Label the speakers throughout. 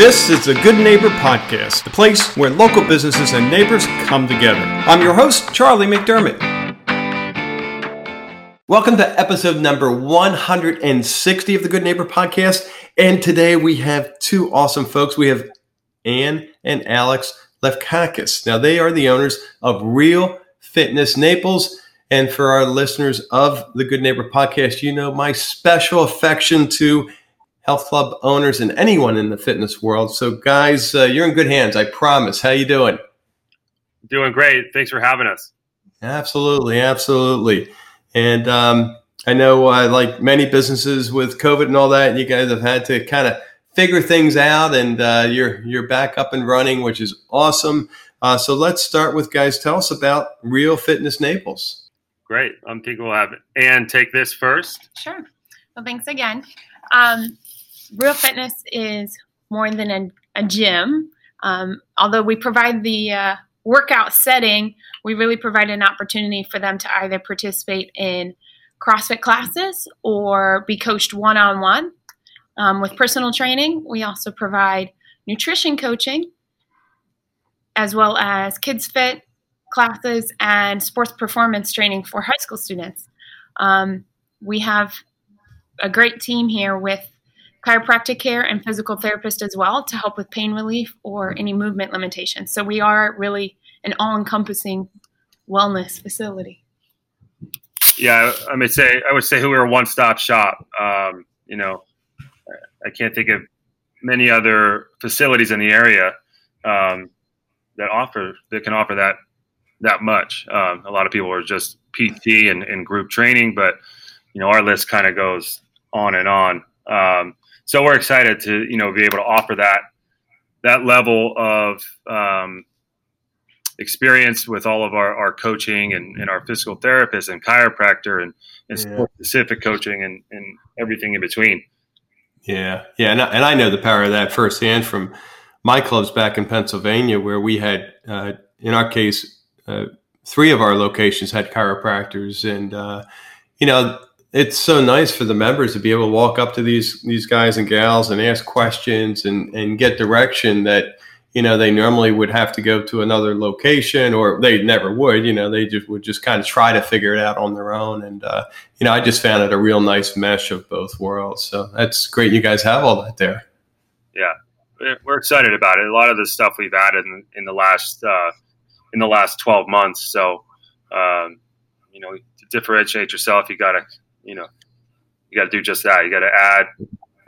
Speaker 1: This is the Good Neighbor Podcast, the place where local businesses and neighbors come together. I'm your host, Charlie McDermott. Welcome to episode number 160 of the Good Neighbor Podcast. And today we have two awesome folks. We have Ann and Alex Lefkakis. Now, they are the owners of Real Fitness Naples. And for our listeners of the Good Neighbor Podcast, you know my special affection to health club owners and anyone in the fitness world. So, guys, uh, you're in good hands. I promise. How you doing?
Speaker 2: Doing great. Thanks for having us.
Speaker 1: Absolutely, absolutely. And um, I know, uh, like many businesses with COVID and all that, you guys have had to kind of figure things out, and uh, you're you're back up and running, which is awesome. Uh, so let's start with guys. Tell us about Real Fitness Naples.
Speaker 2: Great. I'm thinking we'll have Ann take this first.
Speaker 3: Sure. Well, thanks again. Um, Real Fitness is more than a, a gym. Um, although we provide the uh, workout setting, we really provide an opportunity for them to either participate in CrossFit classes or be coached one on one with personal training. We also provide nutrition coaching as well as kids fit classes and sports performance training for high school students. Um, we have a great team here with chiropractic care and physical therapist as well to help with pain relief or any movement limitations. So we are really an all-encompassing wellness facility.
Speaker 2: Yeah, I would say I would say we're a one-stop shop. Um, you know, I can't think of many other facilities in the area um, that offer that can offer that that much. Um, a lot of people are just PT and, and, group training, but you know our list kind of goes on and on. Um, so we're excited to you know be able to offer that that level of um, experience with all of our, our coaching and, and our physical therapist and chiropractor and, and yeah. specific coaching and, and everything in between.
Speaker 1: Yeah, yeah, and I, and I know the power of that firsthand from my clubs back in Pennsylvania, where we had, uh, in our case, uh, three of our locations had chiropractors, and uh, you know, it's so nice for the members to be able to walk up to these these guys and gals and ask questions and and get direction that you know they normally would have to go to another location or they never would you know they just would just kind of try to figure it out on their own. And uh, you know i just found it a real nice mesh of both worlds. So that's great you guys have all that there.
Speaker 2: Yeah. We're excited about it. A lot of the stuff we've added in, in the last uh, in the last 12 months. So um, you know to differentiate yourself you got to you know you got to do just that you got to add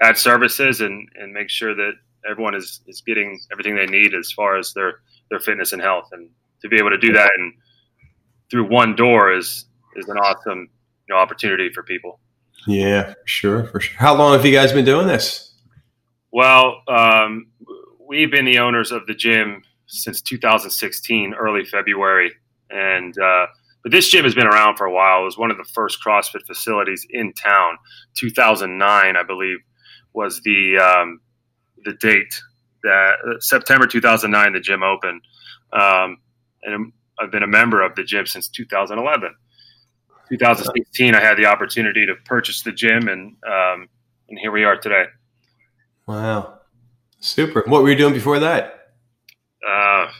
Speaker 2: add services and and make sure that everyone is is getting everything they need as far as their their fitness and health, and to be able to do that and through one door is is an awesome you know opportunity for people.
Speaker 1: Yeah, for sure, for sure. How long have you guys been doing this?
Speaker 2: Well, um, we've been the owners of the gym since 2016, early February, and uh, but this gym has been around for a while. It was one of the first CrossFit facilities in town. 2009, I believe, was the um, the date that uh, September 2009 the gym opened, um, and I've been a member of the gym since 2011. 2016, I had the opportunity to purchase the gym, and um, and here we are today.
Speaker 1: Wow, super! What were you doing before that?
Speaker 2: Uh,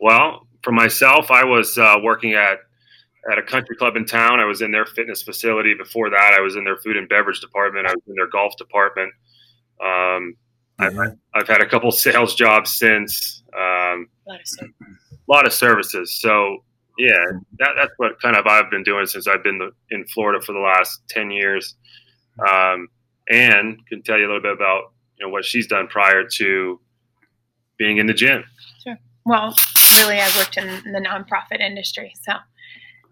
Speaker 2: well, for myself, I was uh, working at at a country club in town. I was in their fitness facility. Before that, I was in their food and beverage department. I was in their golf department. Um, I've, I've, had a couple sales jobs since. Um, a lot of lot of services. So yeah, that, that's what kind of I've been doing since I've been the, in Florida for the last ten years. Um, and can tell you a little bit about you know what she's done prior to being in the gym.
Speaker 3: Sure. Well, really, I worked in the nonprofit industry, so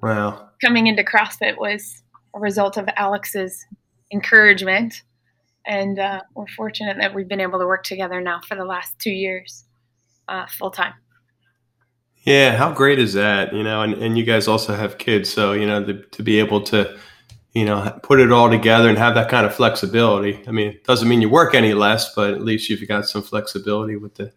Speaker 1: wow,
Speaker 3: coming into CrossFit was a result of Alex's encouragement and uh, we're fortunate that we've been able to work together now for the last two years, uh, full time.
Speaker 1: Yeah, how great is that? You know, and, and you guys also have kids, so you know to, to be able to, you know, put it all together and have that kind of flexibility. I mean, it doesn't mean you work any less, but at least you've got some flexibility with the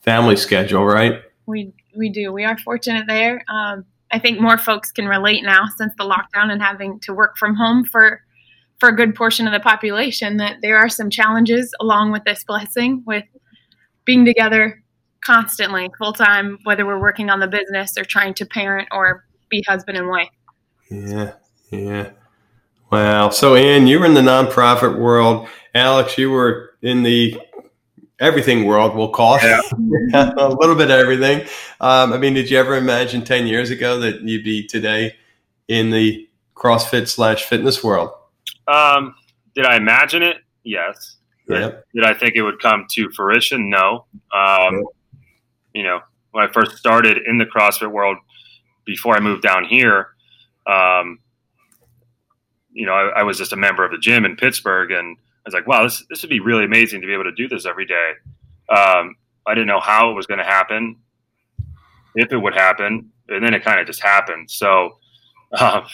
Speaker 1: family schedule, right?
Speaker 3: We we do. We are fortunate there. Um, I think more folks can relate now since the lockdown and having to work from home for for a good portion of the population that there are some challenges along with this blessing with being together constantly, full time, whether we're working on the business or trying to parent or be husband and wife.
Speaker 1: Yeah, yeah. Wow. So, Ann, you were in the nonprofit world. Alex, you were in the everything world, we'll call it. Yeah. a little bit of everything. Um, I mean, did you ever imagine 10 years ago that you'd be today in the CrossFit slash fitness world?
Speaker 2: Um, did I imagine it? Yes. Did I think it would come to fruition? No. Um. You know, when I first started in the CrossFit world, before I moved down here, um, you know, I, I, was just a member of the gym in Pittsburgh, and was like, wow, this this would be really amazing to be able to do this every day. Um, I didn't know how it was going to happen, if it would happen, and then it kind of just happened. So, um,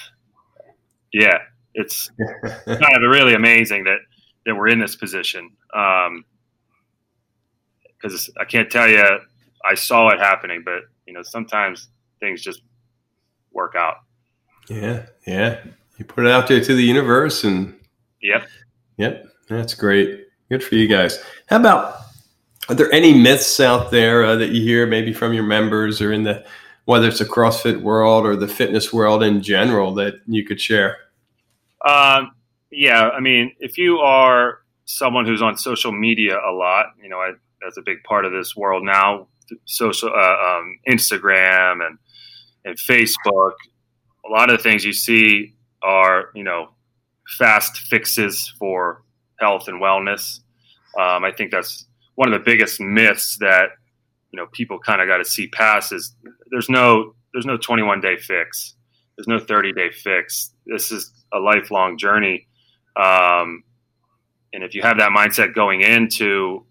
Speaker 2: yeah, it's kind of really amazing that that we're in this position. Because um, I can't tell you, I saw it happening, but you know, sometimes things just work out.
Speaker 1: Yeah, yeah. You put it out there to the universe, and
Speaker 2: yep,
Speaker 1: yep. That's great. Good for you guys. How about are there any myths out there uh, that you hear maybe from your members or in the whether it's the CrossFit world or the fitness world in general that you could share?
Speaker 2: Um, yeah, I mean, if you are someone who's on social media a lot, you know, I, that's a big part of this world now. Social, uh, um, Instagram and and Facebook. A lot of the things you see are, you know, fast fixes for health and wellness. Um, I think that's one of the biggest myths that you know people kind of got to see past is there's no there's no 21 day fix. There's no 30 day fix. This is a lifelong journey. Um, and if you have that mindset going into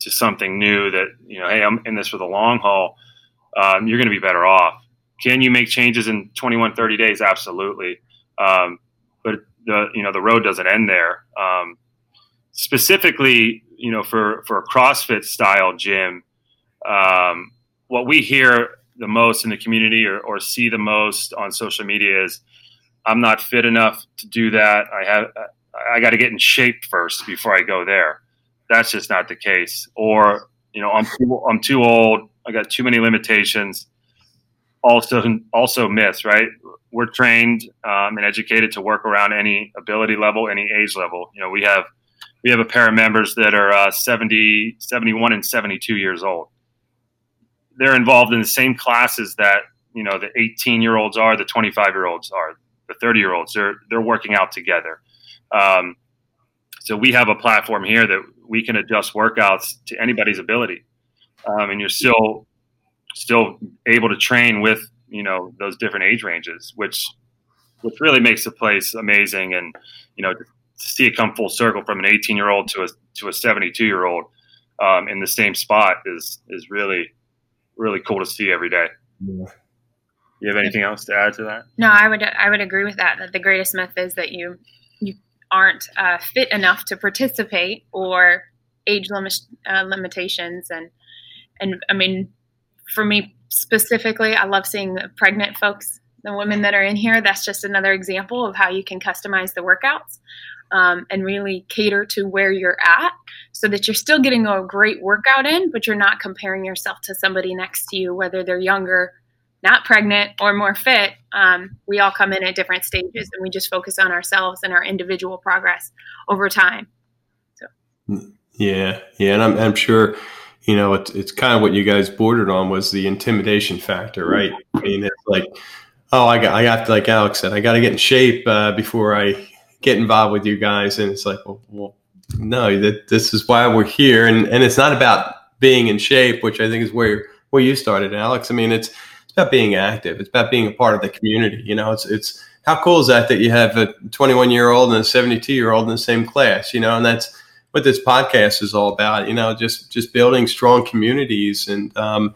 Speaker 2: to something new that you know, hey, I'm in this for the long haul, um, you're going to be better off. Can you make changes in 21, 30 days? Absolutely. Um, but the you know the road doesn't end there. Um, specifically, you know, for for a CrossFit style gym, um, what we hear the most in the community or, or see the most on social media is, "I'm not fit enough to do that. I have I got to get in shape first before I go there." That's just not the case. Or you know, I'm too, I'm too old. I got too many limitations. Also, also myths, right? We're trained um, and educated to work around any ability level, any age level. You know, we have we have a pair of members that are uh, 70, 71 and 72 years old. They're involved in the same classes that, you know, the 18 year olds are, the 25 year olds are, the 30 year olds. They're, they're working out together. Um, so we have a platform here that we can adjust workouts to anybody's ability. Um, and you're still, still able to train with, you know, those different age ranges, which, which really makes the place amazing. And, you know, see it come full circle from an 18 year old to a to a 72 year old um, in the same spot is is really really cool to see every day. Yeah. You have anything else to add to that?
Speaker 3: No, I would I would agree with that. That the greatest myth is that you you aren't uh, fit enough to participate or age limit, uh, limitations and and I mean for me specifically, I love seeing the pregnant folks, the women that are in here. That's just another example of how you can customize the workouts um, and really cater to where you're at so that you're still getting a great workout in, but you're not comparing yourself to somebody next to you, whether they're younger, not pregnant, or more fit. Um, we all come in at different stages and we just focus on ourselves and our individual progress over time.
Speaker 1: So. Yeah, yeah, and I'm, I'm sure you know, it's, it's kind of what you guys bordered on was the intimidation factor, right? I mean, it's like, oh, I got, I got, like Alex said, I got to get in shape uh, before I get involved with you guys. And it's like, well, well no, that this is why we're here. And, and it's not about being in shape, which I think is where, where you started, Alex. I mean, it's, it's about being active. It's about being a part of the community. You know, it's, it's, how cool is that that you have a 21 year old and a 72 year old in the same class, you know, and that's what this podcast is all about, you know, just, just building strong communities and, um,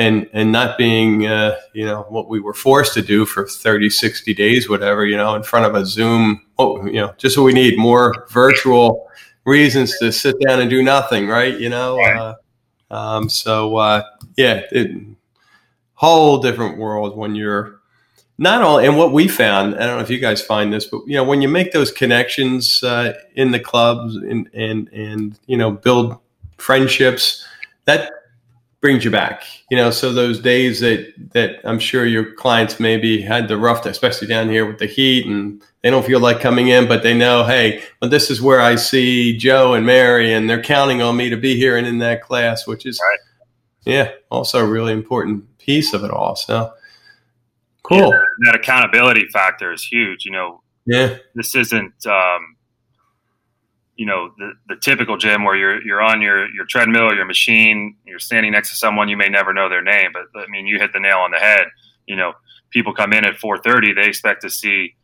Speaker 1: and and not being uh, you know what we were forced to do for 30 60 days whatever you know in front of a zoom oh you know just what we need more virtual reasons to sit down and do nothing right? You know uh, um, so uh, yeah it, whole different world when you're not all and what we found i don't know if you guys find this but you know when you make those connections uh, in the clubs and and and you know build friendships that brings you back. You know, so those days that that I'm sure your clients maybe had the rough, especially down here with the heat, and they don't feel like coming in, but they know, hey, well, this is where I see Joe and Mary, and they're counting on me to be here and in that class, which is, right. yeah, also a really important piece of it all. So cool. Yeah,
Speaker 2: that accountability factor is huge. You know,
Speaker 1: yeah,
Speaker 2: this isn't. Um, you know the, the typical gym where you're you're on your your treadmill or your machine you're standing next to someone you may never know their name but i mean you hit the nail on the head. You know people come in at 4.30 they expect to see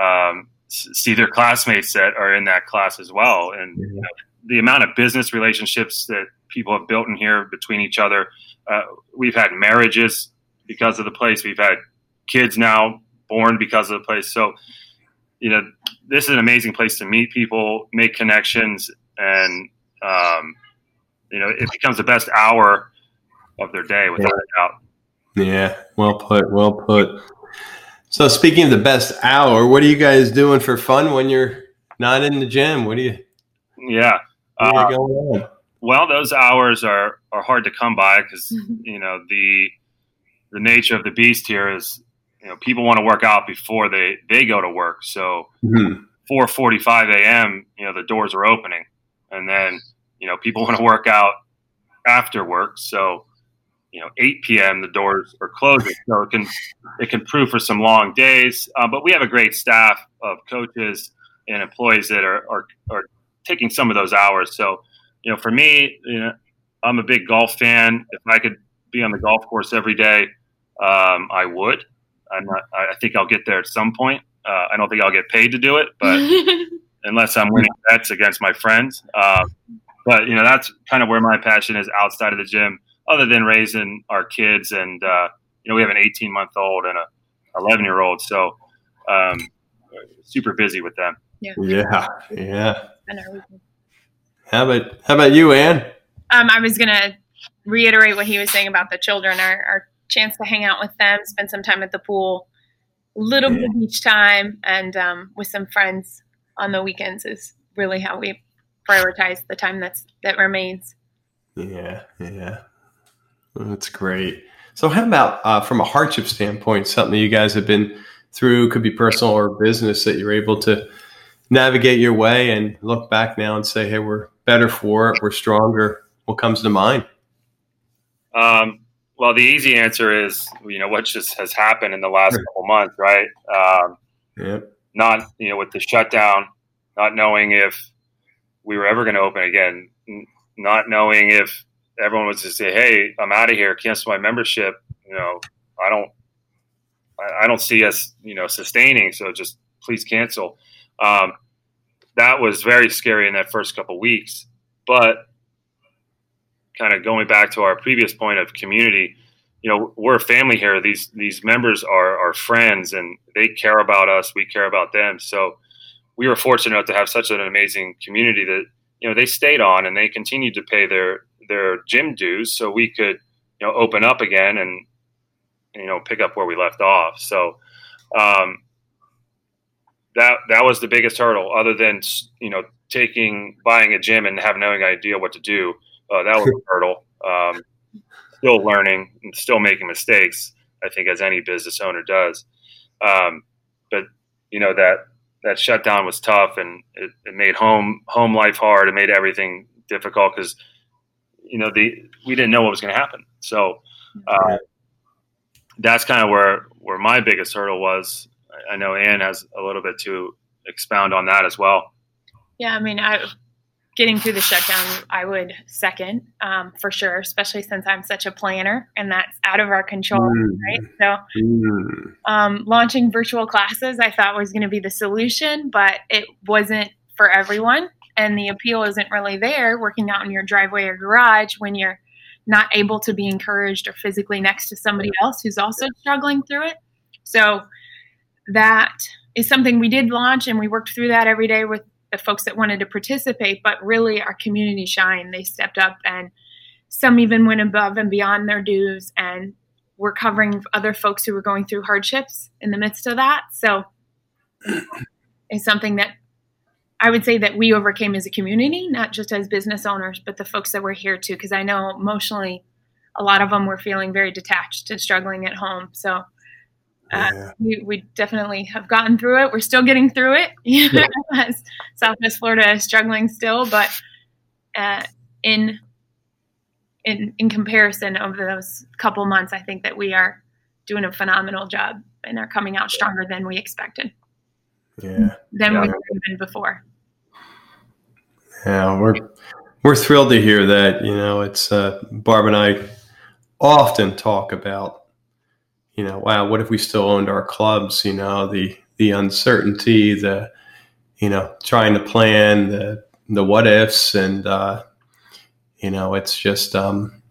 Speaker 2: um, see their classmates that are in that class as well. And you know, the amount of business relationships that people have built in here between each other uh, we've had marriages because of the place. We've had kids now born because of the place. So you know, this is an amazing place to meet people, make connections, and um, you know, it becomes the best hour of their day without yeah. a doubt.
Speaker 1: Yeah, well put, well put. So, speaking of the best hour, what are you guys doing for fun when you're not in the gym? What do you?
Speaker 2: Yeah, uh, you well, those hours are are hard to come by because you know the the nature of the beast here is you know people want to work out before they they go to work so mm-hmm. 4:45 a.m. you know the doors are opening and then you know people want to work out after work so you know 8 p.m. the doors are closing so it can it can prove for some long days uh, but we have a great staff of coaches and employees that are, are are taking some of those hours so you know for me you know I'm a big golf fan if I could be on the golf course every day um, I would I'm not, I think I'll get there at some point. Uh, I don't think I'll get paid to do it, but unless I'm winning bets against my friends. Uh, but you know, that's kind of where my passion is outside of the gym, other than raising our kids. And uh, you know, we have an 18 month old and a 11 year old, so um, super busy with them.
Speaker 1: Yeah, yeah, yeah. How about how about you, Ann?
Speaker 3: Um, I was gonna reiterate what he was saying about the children. Our, our chance to hang out with them, spend some time at the pool, a little bit each time, and um, with some friends on the weekends is really how we prioritize the time that's that remains.
Speaker 1: Yeah, yeah, that's great. So, how about uh, from a hardship standpoint, something you guys have been through, could be personal or business, that you're able to navigate your way and look back now and say, "Hey, we're better for it. We're stronger." What comes to mind?
Speaker 2: Um, well, the easy answer is, you know, what just has happened in the last couple months, right? Um,
Speaker 1: yep.
Speaker 2: Not, you know, with the shutdown, not knowing if we were ever going to open again, not knowing if everyone was to say, "Hey, I'm out of here, cancel my membership." You know, I don't, I don't see us, you know, sustaining. So just please cancel. Um, that was very scary in that first couple weeks, but kind of going back to our previous point of community, you know, we're a family here. These these members are our friends, and they care about us. We care about them. So we were fortunate enough to have such an amazing community that you know they stayed on and they continued to pay their their gym dues, so we could you know open up again and you know pick up where we left off. So. Um, that that was the biggest hurdle, other than you know taking buying a gym and having no idea what to do uh, that was a hurdle. Um, still learning and still making mistakes. I think as any business owner does. Um, but you know that that shutdown was tough, and it, it made home home life hard. It made everything difficult because you know the we didn't know what was going to happen. So uh, that's kind of where where my biggest hurdle was. I know Ann has a little bit to expound on that as well.
Speaker 3: Yeah, I mean, I getting through the shutdown, I would second um, for sure, especially since I'm such a planner and that's out of our control, mm. right? So, mm. um, launching virtual classes, I thought was going to be the solution, but it wasn't for everyone. And the appeal isn't really there working out in your driveway or garage when you're not able to be encouraged or physically next to somebody else who's also struggling through it. So, that is something we did launch and we worked through that every day with the folks that wanted to participate, but really our community shine. They stepped up and some even went above and beyond their dues and were covering other folks who were going through hardships in the midst of that. So it's something that I would say that we overcame as a community, not just as business owners, but the folks that were here too, because I know emotionally a lot of them were feeling very detached and struggling at home. So uh, yeah. we, we definitely have gotten through it. We're still getting through it. Yeah. Southwest Florida is struggling still, but uh, in in in comparison over those couple months, I think that we are doing a phenomenal job and are coming out stronger than we expected.
Speaker 1: Yeah.
Speaker 3: Than
Speaker 1: yeah.
Speaker 3: we've been before.
Speaker 1: Yeah, we're we're thrilled to hear that. You know, it's uh, Barb and I often talk about, you know, wow, what if we still owned our clubs? You know, the the uncertainty, the you know, trying to plan the the what ifs, and uh, you know, it's just um,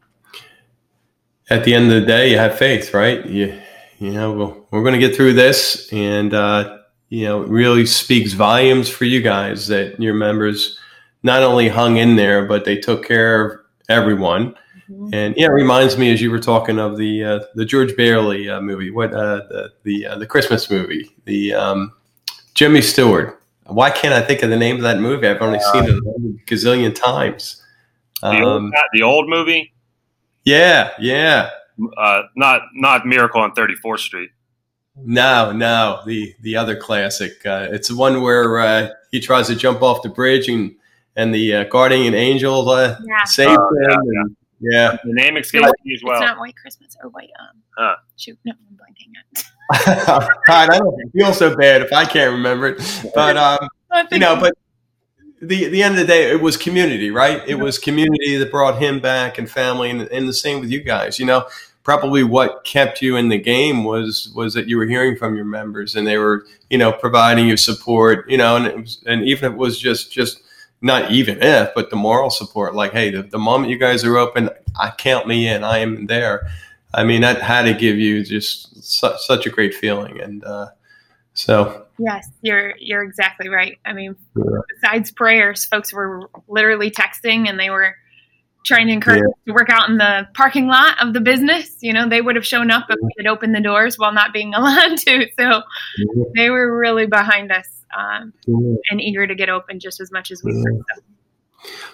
Speaker 1: at the end of the day, you have faith, right? You you know, we're, we're going to get through this, and uh, you know, it really speaks volumes for you guys that your members not only hung in there, but they took care of everyone. Mm-hmm. And yeah, it reminds me as you were talking of the uh, the George Bailey uh, movie, what uh, the the uh, the Christmas movie, the um, Jimmy Stewart. Why can't I think of the name of that movie? I've only seen it a gazillion times.
Speaker 2: Um, the, old, the, old, movie.
Speaker 1: Yeah, yeah.
Speaker 2: Uh, not not Miracle on Thirty Fourth Street.
Speaker 1: No, no, the the other classic. Uh, it's the one where he tries to jump off the bridge and and the uh, guardian angel uh,
Speaker 3: yeah.
Speaker 1: saved uh, him. Yeah, and, yeah.
Speaker 2: yeah. the name escapes me as well.
Speaker 3: It's not White Christmas or White. Um, huh. Shoot, no, I'm blanking it.
Speaker 1: I don't feel so bad if I can't remember it, but um, you know, but the the end of the day, it was community, right? It was community that brought him back and family, and, and the same with you guys. You know, probably what kept you in the game was was that you were hearing from your members, and they were you know providing you support. You know, and it was, and even if it was just just not even if, but the moral support. Like, hey, the, the moment you guys are open, I count me in. I am there. I mean, that had to give you just su- such a great feeling, and uh, so.
Speaker 3: Yes, you're you're exactly right. I mean, yeah. besides prayers, folks were literally texting, and they were trying to encourage yeah. to work out in the parking lot of the business. You know, they would have shown up if we had opened the doors while not being allowed to. So yeah. they were really behind us um, and eager to get open just as much as we were. So.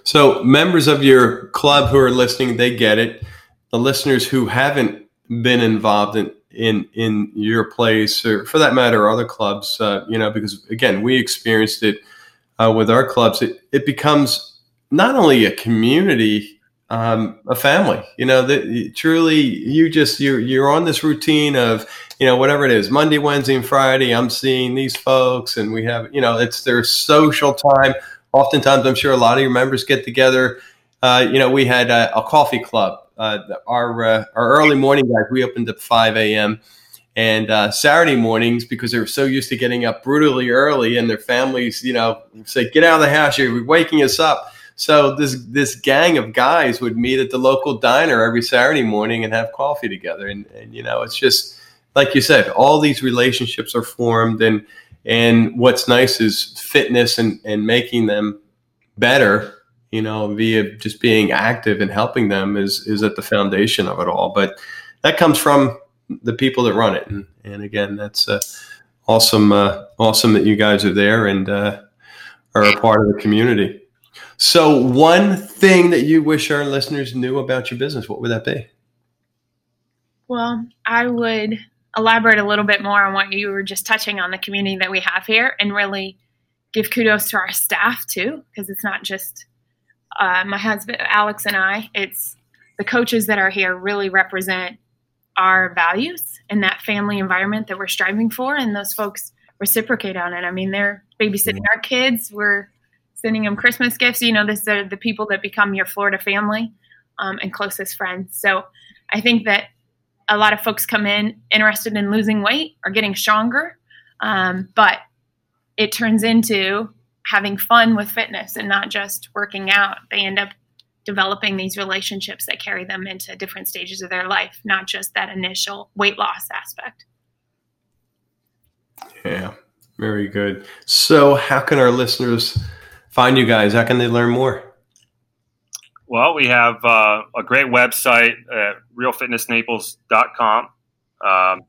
Speaker 1: so, members of your club who are listening, they get it. The listeners who haven't been involved in in in your place, or for that matter, other clubs, uh, you know, because again, we experienced it uh, with our clubs. It it becomes not only a community um, a family. You know, that truly you just you're you're on this routine of you know whatever it is Monday, Wednesday, and Friday. I'm seeing these folks, and we have you know it's their social time. Oftentimes, I'm sure a lot of your members get together. Uh, you know, we had a, a coffee club. Uh, our uh, our early morning guys. We opened at 5 a.m. And uh, Saturday mornings, because they were so used to getting up brutally early, and their families, you know, say, "Get out of the house! You're waking us up." So this this gang of guys would meet at the local diner every Saturday morning and have coffee together. And, and you know, it's just like you said, all these relationships are formed and and what's nice is fitness and, and making them better, you know, via just being active and helping them is is at the foundation of it all. But that comes from the people that run it. And, and again, that's uh, awesome, uh, awesome that you guys are there and uh, are a part of the community. So, one thing that you wish our listeners knew about your business, what would that be?
Speaker 3: Well, I would elaborate a little bit more on what you were just touching on the community that we have here and really give kudos to our staff too, because it's not just uh, my husband, Alex, and I, it's the coaches that are here really represent our values and that family environment that we're striving for, and those folks reciprocate on it. I mean, they're babysitting our kids. We're sending them Christmas gifts. You know, this are the people that become your Florida family um, and closest friends. So I think that a lot of folks come in interested in losing weight or getting stronger, um, but it turns into having fun with fitness and not just working out. They end up developing these relationships that carry them into different stages of their life, not just that initial weight loss aspect.
Speaker 1: Yeah, very good. So, how can our listeners? Find you guys? How can they learn more?
Speaker 2: Well, we have uh, a great website at realfitnessnaples.com. Um,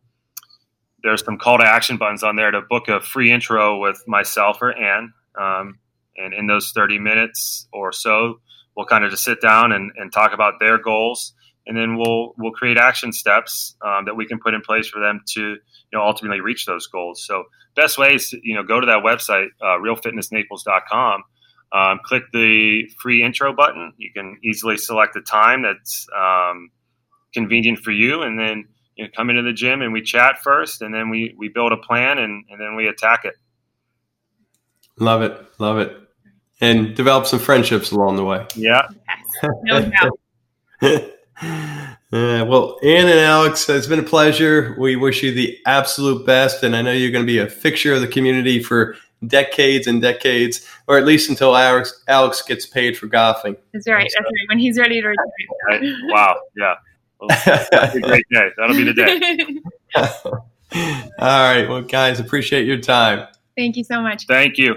Speaker 2: there's some call to action buttons on there to book a free intro with myself or Ann. Um, And in those 30 minutes or so, we'll kind of just sit down and, and talk about their goals. And then we'll we'll create action steps um, that we can put in place for them to you know ultimately reach those goals. So best way is to, you know go to that website uh, realfitnessnaples.com, um, click the free intro button. You can easily select a time that's um, convenient for you, and then you know, come into the gym and we chat first, and then we we build a plan and, and then we attack it.
Speaker 1: Love it, love it, and develop some friendships along the way.
Speaker 2: Yeah,
Speaker 3: yes, no doubt.
Speaker 1: Uh, well, Ann and Alex, it's been a pleasure. We wish you the absolute best, and I know you're going to be a fixture of the community for decades and decades, or at least until Alex Alex gets paid for golfing.
Speaker 3: That's right. That's right. When he's ready to retire.
Speaker 2: Right. Wow. Yeah. Well, that'll be a great day. That'll be the day.
Speaker 1: All right. Well, guys, appreciate your time.
Speaker 3: Thank you so much.
Speaker 2: Thank you.